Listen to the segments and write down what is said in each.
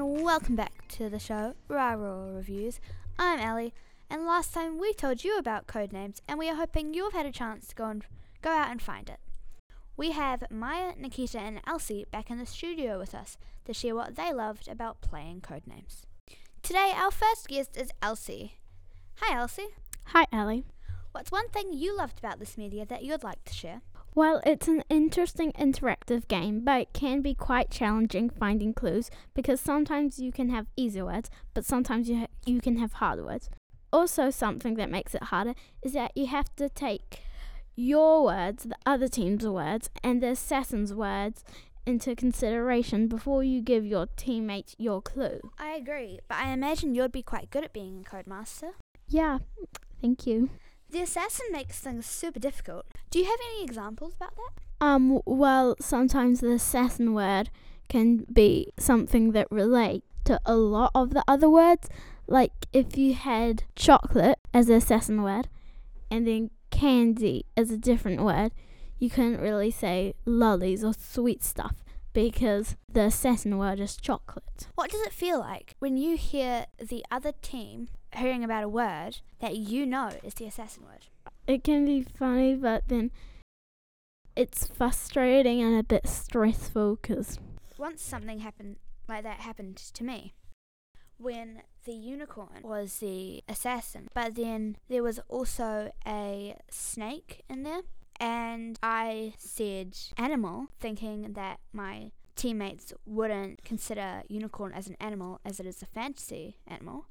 and welcome back to the show, Raw Reviews. I'm Ellie, and last time we told you about Codenames, and we are hoping you've had a chance to go and go out and find it. We have Maya, Nikita, and Elsie back in the studio with us to share what they loved about playing Codenames. Today, our first guest is Elsie. Hi, Elsie. Hi, Ellie. What's one thing you loved about this media that you'd like to share? Well, it's an interesting interactive game, but it can be quite challenging finding clues because sometimes you can have easy words, but sometimes you ha- you can have hard words. Also, something that makes it harder is that you have to take your words, the other team's words, and the assassin's words into consideration before you give your teammate your clue. I agree, but I imagine you'd be quite good at being a codemaster. Yeah, thank you. The assassin makes things super difficult. Do you have any examples about that? Um, well, sometimes the assassin word can be something that relate to a lot of the other words. Like if you had chocolate as the assassin word and then candy as a different word, you couldn't really say lollies or sweet stuff because the assassin word is chocolate. What does it feel like when you hear the other team hearing about a word that you know is the assassin word? It can be funny, but then it's frustrating and a bit stressful because Once something happened like that happened to me. When the unicorn was the assassin, but then there was also a snake in there, and I said animal, thinking that my teammates wouldn't consider unicorn as an animal as it is a fantasy animal.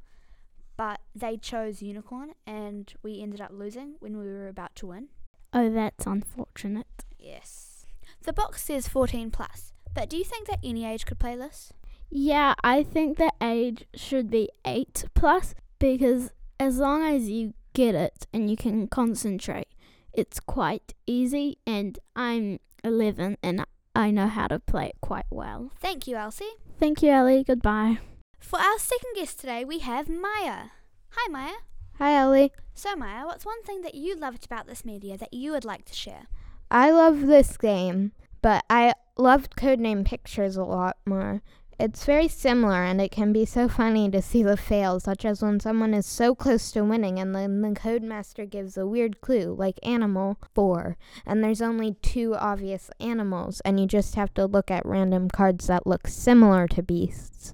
But they chose unicorn, and we ended up losing when we were about to win. oh, that's unfortunate. Yes. The box says 14 plus, but do you think that any age could play this? Yeah, I think the age should be 8 plus because as long as you get it and you can concentrate, it's quite easy. And I'm 11 and I know how to play it quite well. Thank you, Elsie. Thank you, Ellie. Goodbye. For our second guest today, we have Maya. Hi, Maya. Hi, Ellie. So, Maya, what's one thing that you loved about this media that you would like to share? I love this game, but I loved Codename Pictures a lot more. It's very similar, and it can be so funny to see the fails, such as when someone is so close to winning and then the Codemaster gives a weird clue, like animal 4, and there's only two obvious animals, and you just have to look at random cards that look similar to beasts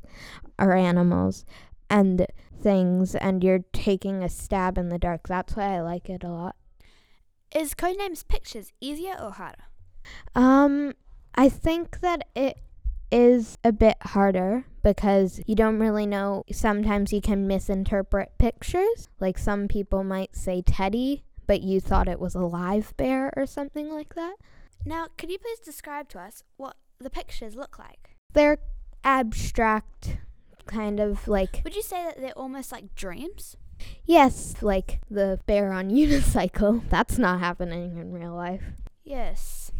or animals and things, and you're taking a stab in the dark. That's why I like it a lot. Is Codenames Pictures easier or harder? Um, I think that it is a bit harder because you don't really know. Sometimes you can misinterpret pictures. Like some people might say teddy, but you thought it was a live bear or something like that. Now, could you please describe to us what the pictures look like? They're abstract, kind of like, Would you say that they're almost like dreams? yes, like the bear on unicycle. That's not happening in real life. Yes.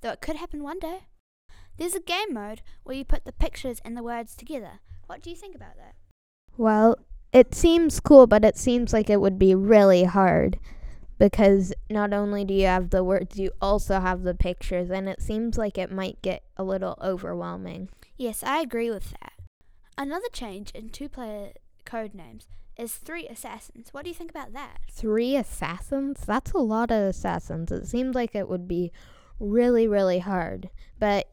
Though it could happen one day. There's a game mode where you put the pictures and the words together. What do you think about that? Well, it seems cool, but it seems like it would be really hard because not only do you have the words, you also have the pictures, and it seems like it might get a little overwhelming. Yes, I agree with that. Another change in two player Codenames is three assassins. What do you think about that? Three assassins? That's a lot of assassins. It seems like it would be really, really hard. But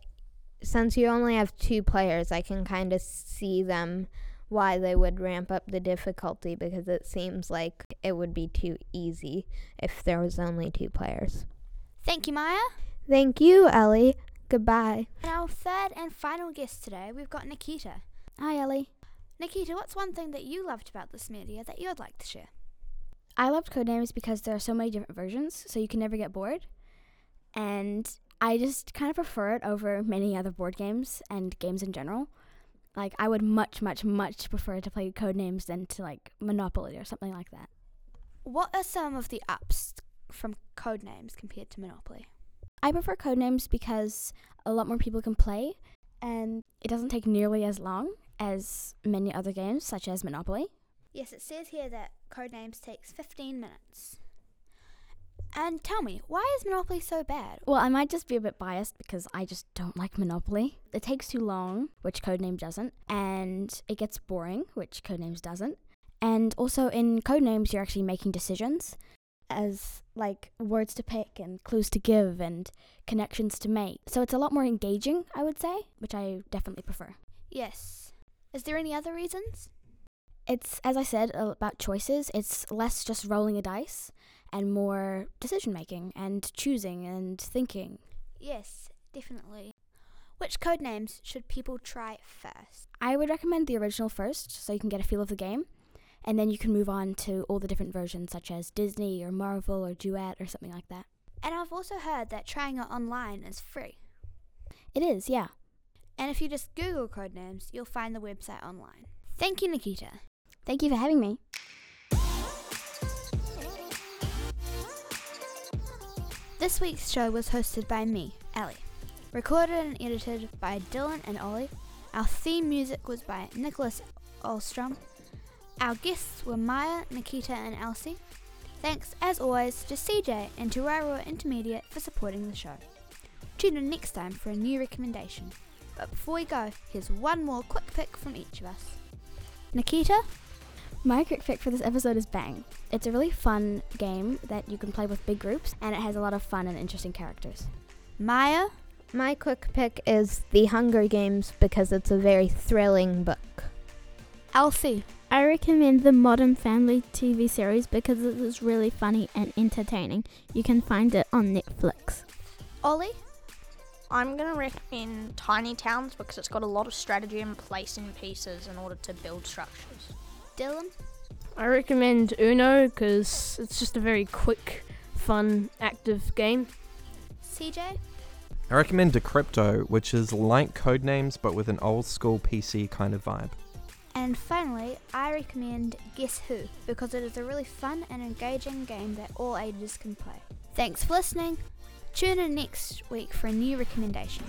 since you only have two players, I can kind of see them why they would ramp up the difficulty because it seems like it would be too easy if there was only two players. Thank you, Maya. Thank you, Ellie. Goodbye. And our third and final guest today, we've got Nikita. Hi, Ellie. Nikita, what's one thing that you loved about this media that you'd like to share? I loved Codenames because there are so many different versions, so you can never get bored. And I just kind of prefer it over many other board games and games in general. Like, I would much, much, much prefer to play Codenames than to, like, Monopoly or something like that. What are some of the ups from Codenames compared to Monopoly? I prefer Codenames because a lot more people can play, and it doesn't take nearly as long as many other games, such as Monopoly. Yes, it says here that Codenames takes 15 minutes. And tell me, why is Monopoly so bad? Well, I might just be a bit biased because I just don't like Monopoly. It takes too long, which Codenames doesn't, and it gets boring, which Codenames doesn't. And also in Codenames, you're actually making decisions as like words to pick and clues to give and connections to make. So it's a lot more engaging, I would say, which I definitely prefer. Yes. Is there any other reasons? It's, as I said, about choices. It's less just rolling a dice and more decision making and choosing and thinking. Yes, definitely. Which Codenames should people try first? I would recommend the original first so you can get a feel of the game. And then you can move on to all the different versions, such as Disney or Marvel or Duet or something like that. And I've also heard that trying it online is free. It is, yeah. And if you just Google Codenames, you'll find the website online. Thank you, Nikita. Thank you for having me. This week's show was hosted by me, Ellie. Recorded and edited by Dylan and Ollie. Our theme music was by Nicholas Olstrom. Our guests were Maya, Nikita, and Elsie. Thanks, as always, to CJ and to Railroad Intermediate for supporting the show. Tune in next time for a new recommendation. But before we go, here's one more quick pick from each of us. Nikita? My quick pick for this episode is Bang. It's a really fun game that you can play with big groups, and it has a lot of fun and interesting characters. Maya? My quick pick is The Hunger Games because it's a very thrilling book. Elsie? I recommend the Modern Family TV series because it is really funny and entertaining. You can find it on Netflix. Ollie? I'm going to recommend Tiny Towns because it's got a lot of strategy and placing pieces in order to build structures. Dylan? I recommend Uno because it's just a very quick, fun, active game. CJ? I recommend Decrypto, which is like Codenames but with an old school PC kind of vibe. And finally, I recommend Guess Who because it is a really fun and engaging game that all ages can play. Thanks for listening. Tune in next week for a new recommendation.